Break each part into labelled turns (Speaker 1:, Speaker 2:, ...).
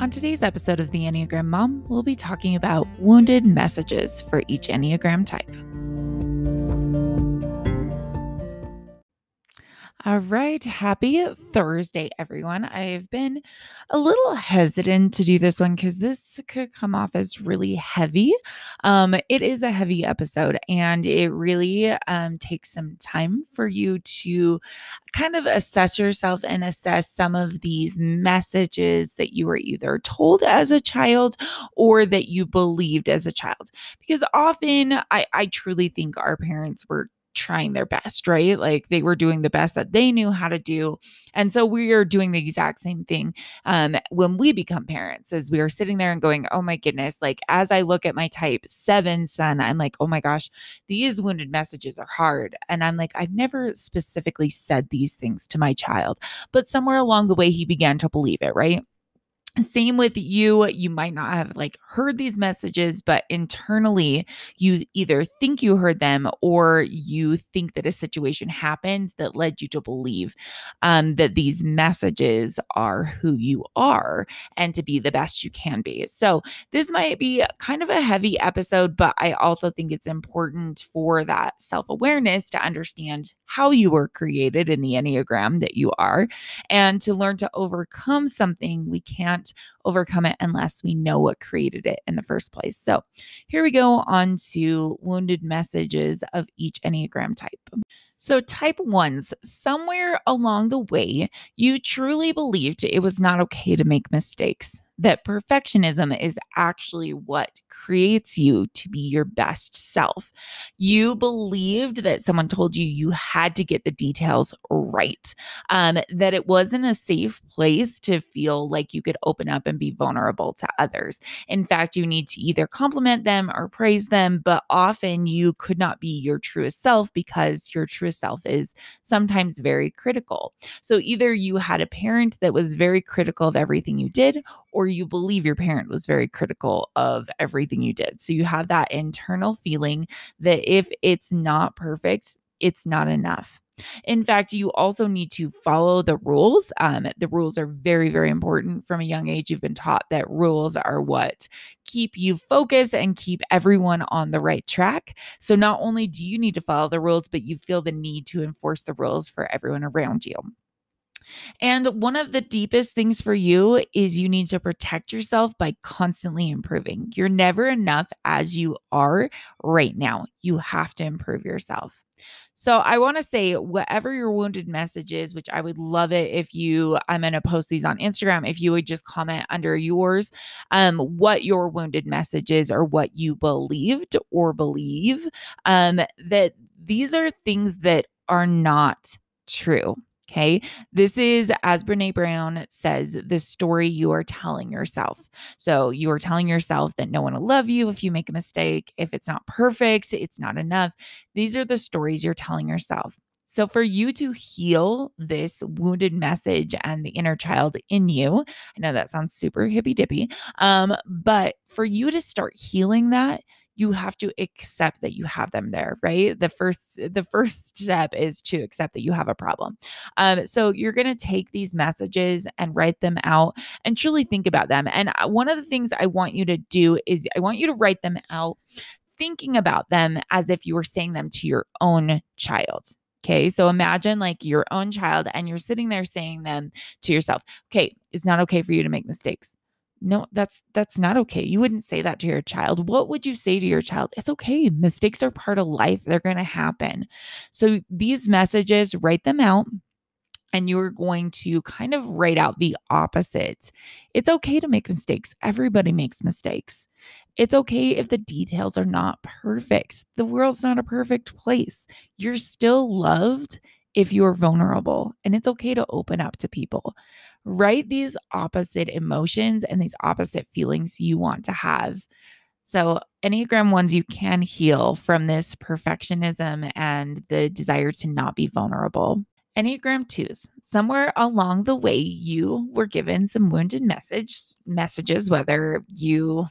Speaker 1: On today's episode of The Enneagram Mom, we'll be talking about wounded messages for each Enneagram type. All right. Happy Thursday, everyone. I've been a little hesitant to do this one because this could come off as really heavy. Um, it is a heavy episode and it really um, takes some time for you to kind of assess yourself and assess some of these messages that you were either told as a child or that you believed as a child. Because often I, I truly think our parents were trying their best, right? Like they were doing the best that they knew how to do. And so we are doing the exact same thing um, when we become parents, as we are sitting there and going, oh my goodness, like as I look at my type seven son, I'm like, oh my gosh, these wounded messages are hard. And I'm like, I've never specifically said these things to my child, but somewhere along the way, he began to believe it, right? Same with you you might not have like heard these messages but internally you either think you heard them or you think that a situation happened that led you to believe um, that these messages are who you are and to be the best you can be. So this might be kind of a heavy episode but i also think it's important for that self-awareness to understand how you were created in the enneagram that you are and to learn to overcome something we can't overcome it unless we know what created it in the first place. So here we go on to wounded messages of each Enneagram type. So, type ones, somewhere along the way, you truly believed it was not okay to make mistakes that perfectionism is actually what creates you to be your best self. You believed that someone told you you had to get the details right, um, that it wasn't a safe place to feel like you could open up and be vulnerable to others. In fact, you need to either compliment them or praise them, but often you could not be your truest self because your truest self is sometimes very critical. So either you had a parent that was very critical of everything you did, or you believe your parent was very critical of everything you did. So you have that internal feeling that if it's not perfect, it's not enough. In fact, you also need to follow the rules. Um, the rules are very, very important from a young age. You've been taught that rules are what keep you focused and keep everyone on the right track. So, not only do you need to follow the rules, but you feel the need to enforce the rules for everyone around you. And one of the deepest things for you is you need to protect yourself by constantly improving. You're never enough as you are right now. You have to improve yourself. So I want to say, whatever your wounded message is, which I would love it if you, I'm going to post these on Instagram. If you would just comment under yours, um, what your wounded message is or what you believed or believe, um, that these are things that are not true. Okay. This is, as Brene Brown says, the story you are telling yourself. So you are telling yourself that no one will love you if you make a mistake. If it's not perfect, it's not enough. These are the stories you're telling yourself. So, for you to heal this wounded message and the inner child in you, I know that sounds super hippy dippy, um, but for you to start healing that, you have to accept that you have them there right the first the first step is to accept that you have a problem um so you're going to take these messages and write them out and truly think about them and uh, one of the things i want you to do is i want you to write them out thinking about them as if you were saying them to your own child Okay. So imagine like your own child and you're sitting there saying them to yourself. Okay. It's not okay for you to make mistakes no that's that's not okay. You wouldn't say that to your child. What would you say to your child? It's okay. Mistakes are part of life. They're going to happen. So these messages write them out and you're going to kind of write out the opposite. It's okay to make mistakes. Everybody makes mistakes. It's okay if the details are not perfect. The world's not a perfect place. You're still loved if you're vulnerable and it's okay to open up to people write these opposite emotions and these opposite feelings you want to have. So, Enneagram ones, you can heal from this perfectionism and the desire to not be vulnerable. Enneagram twos, somewhere along the way, you were given some wounded message messages, whether you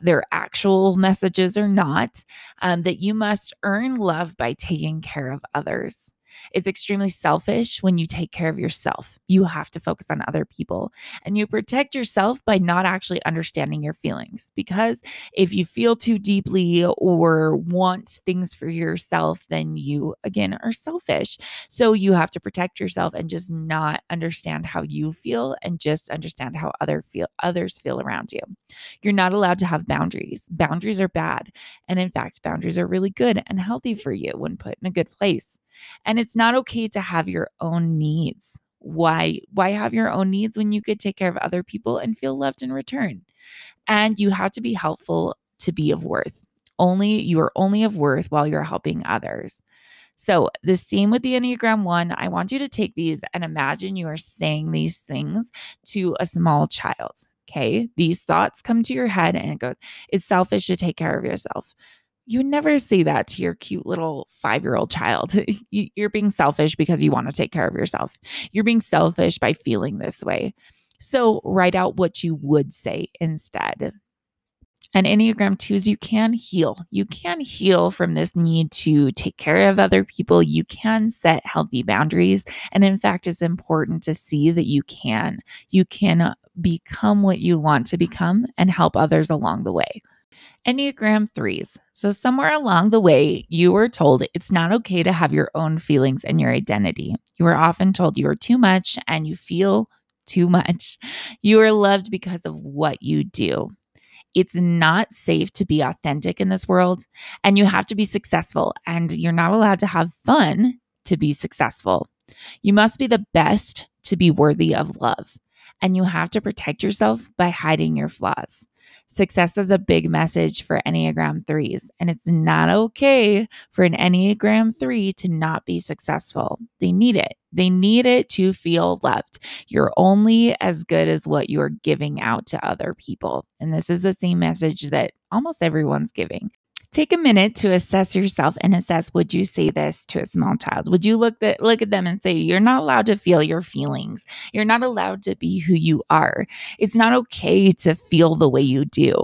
Speaker 1: they're actual messages or not, um, that you must earn love by taking care of others. It's extremely selfish when you take care of yourself. You have to focus on other people and you protect yourself by not actually understanding your feelings. Because if you feel too deeply or want things for yourself, then you again are selfish. So you have to protect yourself and just not understand how you feel and just understand how other feel others feel around you. You're not allowed to have boundaries. Boundaries are bad. And in fact, boundaries are really good and healthy for you when put in a good place. And it's not okay to have your own needs. Why why have your own needs when you could take care of other people and feel loved in return? And you have to be helpful to be of worth. Only you are only of worth while you're helping others. So, the same with the Enneagram 1, I want you to take these and imagine you are saying these things to a small child. Okay. These thoughts come to your head and it goes, it's selfish to take care of yourself. You never say that to your cute little five year old child. You're being selfish because you want to take care of yourself. You're being selfish by feeling this way. So write out what you would say instead. And Enneagram 2s, you can heal. You can heal from this need to take care of other people. You can set healthy boundaries. And in fact, it's important to see that you can. You can become what you want to become and help others along the way. Enneagram 3s. So, somewhere along the way, you were told it's not okay to have your own feelings and your identity. You were often told you are too much and you feel too much. You are loved because of what you do. It's not safe to be authentic in this world, and you have to be successful, and you're not allowed to have fun to be successful. You must be the best to be worthy of love, and you have to protect yourself by hiding your flaws. Success is a big message for Enneagram 3s, and it's not okay for an Enneagram 3 to not be successful. They need it. They need it to feel loved. You're only as good as what you're giving out to other people. And this is the same message that almost everyone's giving. Take a minute to assess yourself and assess would you say this to a small child? Would you look that look at them and say you're not allowed to feel your feelings. You're not allowed to be who you are. It's not okay to feel the way you do.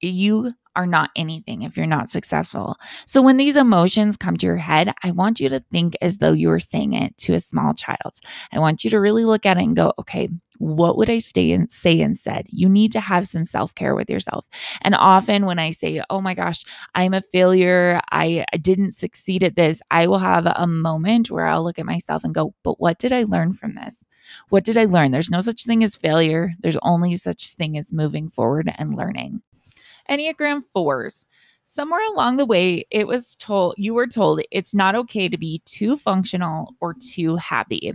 Speaker 1: You are not anything if you're not successful. So when these emotions come to your head, I want you to think as though you were saying it to a small child. I want you to really look at it and go, okay, what would I stay and say instead? You need to have some self care with yourself. And often when I say, oh my gosh, I'm a failure, I, I didn't succeed at this, I will have a moment where I'll look at myself and go, but what did I learn from this? What did I learn? There's no such thing as failure. There's only such thing as moving forward and learning. Enneagram 4s. Somewhere along the way, it was told, you were told it's not okay to be too functional or too happy.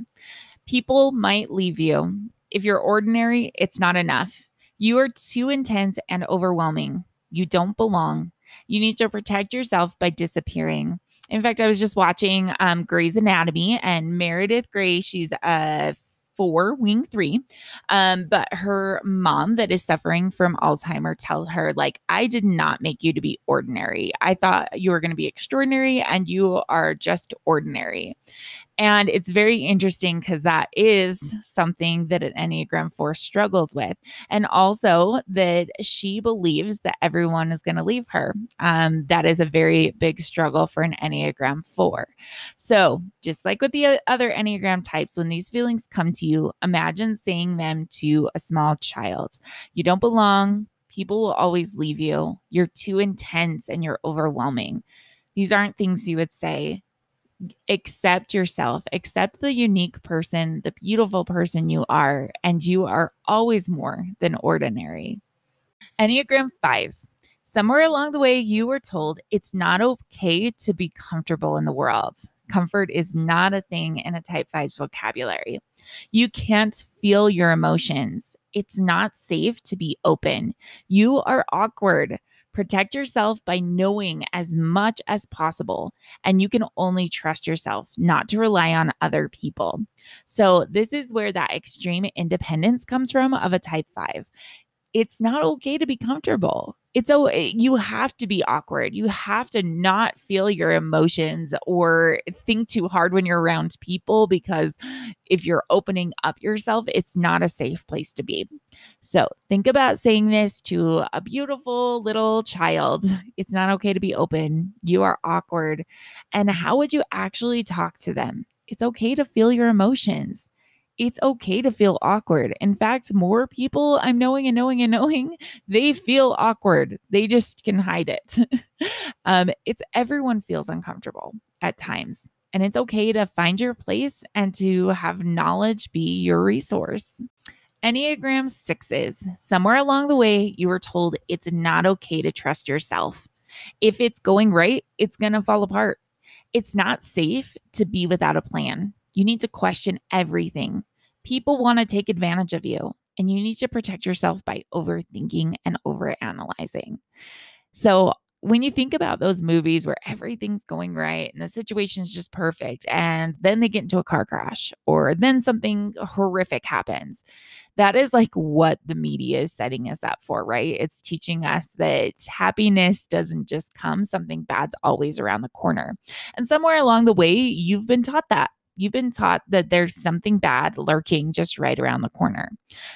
Speaker 1: People might leave you. If you're ordinary, it's not enough. You are too intense and overwhelming. You don't belong. You need to protect yourself by disappearing. In fact, I was just watching um, Grey's Anatomy and Meredith Grey, she's a four, wing three. Um, but her mom that is suffering from Alzheimer tell her, like, I did not make you to be ordinary. I thought you were going to be extraordinary and you are just ordinary. And it's very interesting because that is something that an Enneagram 4 struggles with. And also that she believes that everyone is going to leave her. Um, that is a very big struggle for an Enneagram 4. So, just like with the other Enneagram types, when these feelings come to you, imagine saying them to a small child. You don't belong. People will always leave you. You're too intense and you're overwhelming. These aren't things you would say accept yourself, accept the unique person, the beautiful person you are, and you are always more than ordinary. Enneagram 5s. Somewhere along the way, you were told it's not okay to be comfortable in the world. Comfort is not a thing in a type five's vocabulary. You can't feel your emotions. It's not safe to be open. You are awkward. Protect yourself by knowing as much as possible, and you can only trust yourself, not to rely on other people. So, this is where that extreme independence comes from of a type five. It's not okay to be comfortable it's so eh, you have to be awkward. You have to not feel your emotions or think too hard when you're around people because if you're opening up yourself, it's not a safe place to be. So think about saying this to a beautiful little child. It's not okay to be open. You are awkward. And how would you actually talk to them? It's okay to feel your emotions. It's okay to feel awkward. In fact, more people I'm knowing and knowing and knowing, they feel awkward. They just can hide it. um, it's everyone feels uncomfortable at times. And it's okay to find your place and to have knowledge be your resource. Enneagram sixes, somewhere along the way, you were told it's not okay to trust yourself. If it's going right, it's going to fall apart. It's not safe to be without a plan. You need to question everything. People want to take advantage of you, and you need to protect yourself by overthinking and overanalyzing. So, when you think about those movies where everything's going right and the situation's just perfect, and then they get into a car crash or then something horrific happens, that is like what the media is setting us up for, right? It's teaching us that happiness doesn't just come, something bad's always around the corner. And somewhere along the way, you've been taught that. You've been taught that there's something bad lurking just right around the corner.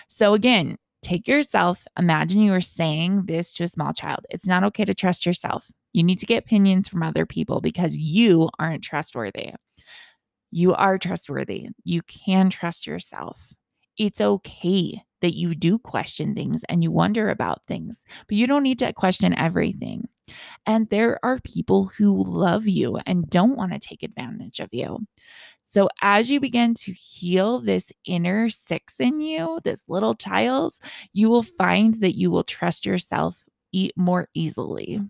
Speaker 1: So, again, take yourself, imagine you are saying this to a small child. It's not okay to trust yourself. You need to get opinions from other people because you aren't trustworthy. You are trustworthy. You can trust yourself. It's okay that you do question things and you wonder about things, but you don't need to question everything. And there are people who love you and don't want to take advantage of you. So, as you begin to heal this inner six in you, this little child, you will find that you will trust yourself eat more easily.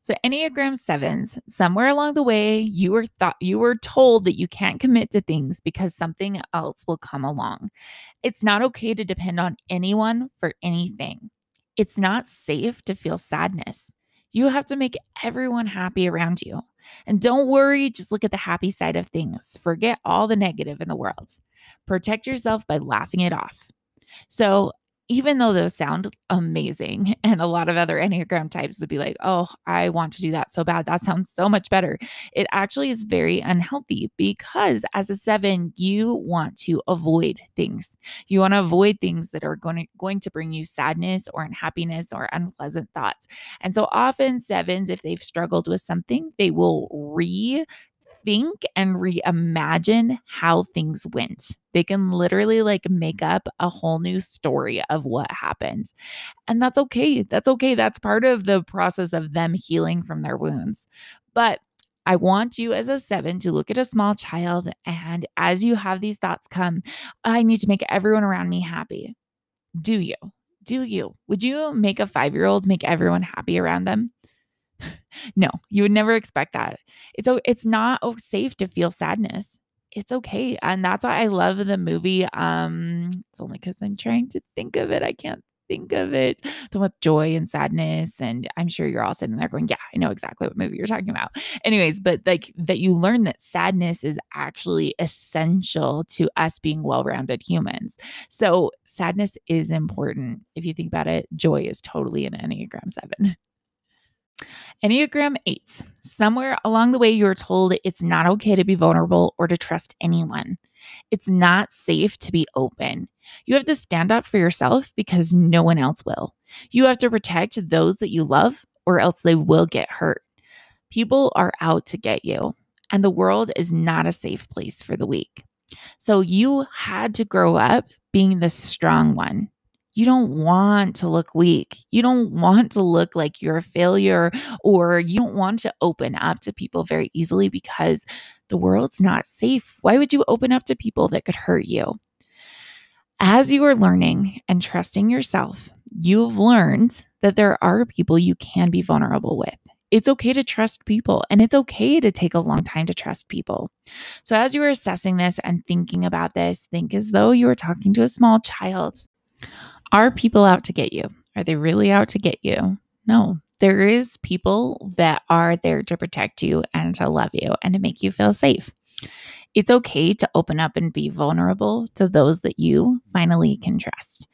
Speaker 1: So Enneagram 7s, somewhere along the way, you were thought you were told that you can't commit to things because something else will come along. It's not okay to depend on anyone for anything. It's not safe to feel sadness. You have to make everyone happy around you. And don't worry, just look at the happy side of things. Forget all the negative in the world. Protect yourself by laughing it off. So, even though those sound amazing, and a lot of other Enneagram types would be like, oh, I want to do that so bad. That sounds so much better. It actually is very unhealthy because as a seven, you want to avoid things. You want to avoid things that are going to, going to bring you sadness or unhappiness or unpleasant thoughts. And so often, sevens, if they've struggled with something, they will re think and reimagine how things went. They can literally like make up a whole new story of what happened. And that's okay. That's okay. That's part of the process of them healing from their wounds. But I want you as a seven to look at a small child. And as you have these thoughts come, I need to make everyone around me happy. Do you? Do you? Would you make a five year old make everyone happy around them? No, you would never expect that. It's it's not oh, safe to feel sadness. It's okay. And that's why I love the movie. Um, it's only because I'm trying to think of it. I can't think of it. The with joy and sadness. And I'm sure you're all sitting there going, Yeah, I know exactly what movie you're talking about. Anyways, but like that you learn that sadness is actually essential to us being well-rounded humans. So sadness is important. If you think about it, joy is totally an Enneagram 7. Enneagram 8. Somewhere along the way, you were told it's not okay to be vulnerable or to trust anyone. It's not safe to be open. You have to stand up for yourself because no one else will. You have to protect those that you love, or else they will get hurt. People are out to get you, and the world is not a safe place for the weak. So you had to grow up being the strong one you don't want to look weak. You don't want to look like you're a failure, or you don't want to open up to people very easily because the world's not safe. Why would you open up to people that could hurt you? As you are learning and trusting yourself, you've learned that there are people you can be vulnerable with. It's okay to trust people and it's okay to take a long time to trust people. So, as you are assessing this and thinking about this, think as though you were talking to a small child. Are people out to get you? Are they really out to get you? No. There is people that are there to protect you and to love you and to make you feel safe. It's okay to open up and be vulnerable to those that you finally can trust.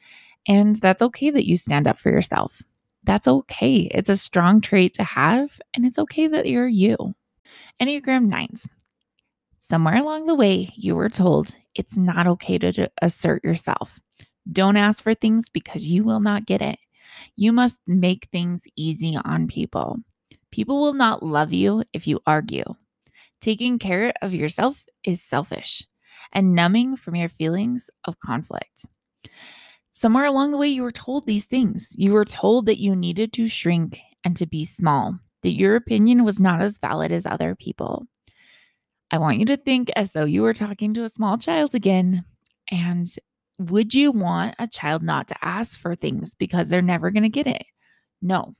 Speaker 1: And that's okay that you stand up for yourself. That's okay. It's a strong trait to have, and it's okay that you're you. Enneagram 9s. Somewhere along the way, you were told it's not okay to assert yourself. Don't ask for things because you will not get it. You must make things easy on people. People will not love you if you argue. Taking care of yourself is selfish and numbing from your feelings of conflict. Somewhere along the way, you were told these things. You were told that you needed to shrink and to be small, that your opinion was not as valid as other people. I want you to think as though you were talking to a small child again. And would you want a child not to ask for things because they're never going to get it? No.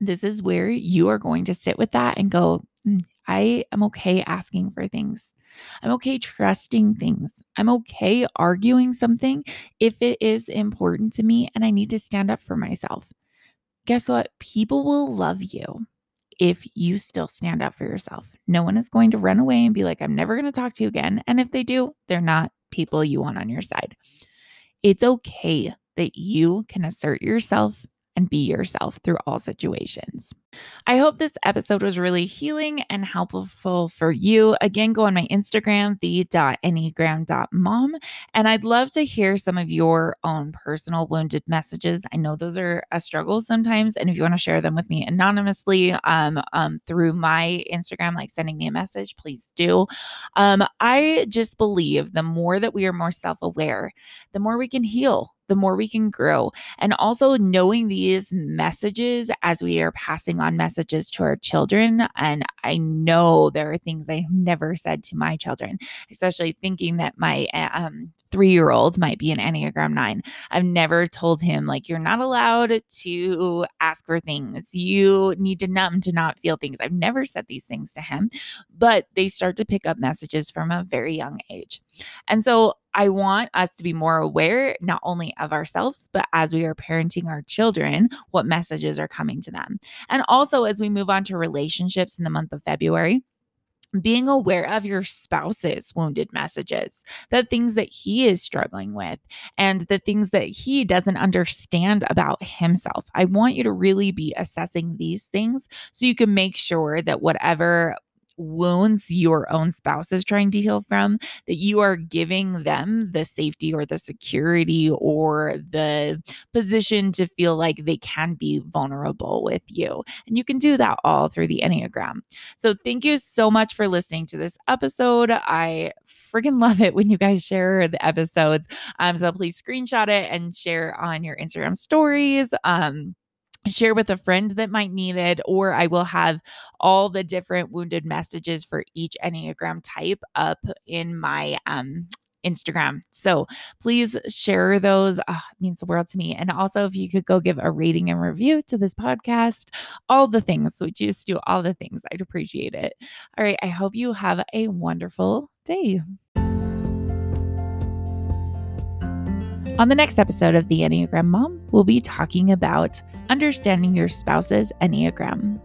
Speaker 1: This is where you are going to sit with that and go, mm, I am okay asking for things. I'm okay trusting things. I'm okay arguing something if it is important to me and I need to stand up for myself. Guess what? People will love you if you still stand up for yourself. No one is going to run away and be like, I'm never going to talk to you again. And if they do, they're not people you want on your side. It's okay that you can assert yourself and be yourself through all situations. I hope this episode was really healing and helpful for you. Again, go on my Instagram, the.enneagram.mom, and I'd love to hear some of your own personal wounded messages. I know those are a struggle sometimes, and if you want to share them with me anonymously um, um, through my Instagram, like sending me a message, please do. Um, I just believe the more that we are more self aware, the more we can heal the more we can grow. And also knowing these messages as we are passing on messages to our children. And I know there are things I never said to my children, especially thinking that my eh, um, three year old might be an Enneagram nine. I've never told him, like, you're not allowed to ask for things. You need to numb to not feel things. I've never said these things to him, but they start to pick up messages from a very young age. And so I want us to be more aware, not only of ourselves, but as we are parenting our children, what messages are coming to them. And also, as we move on to relationships in the month of February, being aware of your spouse's wounded messages, the things that he is struggling with, and the things that he doesn't understand about himself. I want you to really be assessing these things so you can make sure that whatever wounds your own spouse is trying to heal from, that you are giving them the safety or the security or the position to feel like they can be vulnerable with you. And you can do that all through the Enneagram. So, thank you so much for listening to this episode. I freaking love it when you guys share the episodes. Um, so please screenshot it and share on your Instagram stories. Um, share with a friend that might need it, or I will have all the different wounded messages for each Enneagram type up in my um Instagram. So please share those. Oh, it means the world to me. And also, if you could go give a rating and review to this podcast, all the things. So just do all the things. I'd appreciate it. All right. I hope you have a wonderful day. On the next episode of The Enneagram Mom, we'll be talking about understanding your spouse's Enneagram.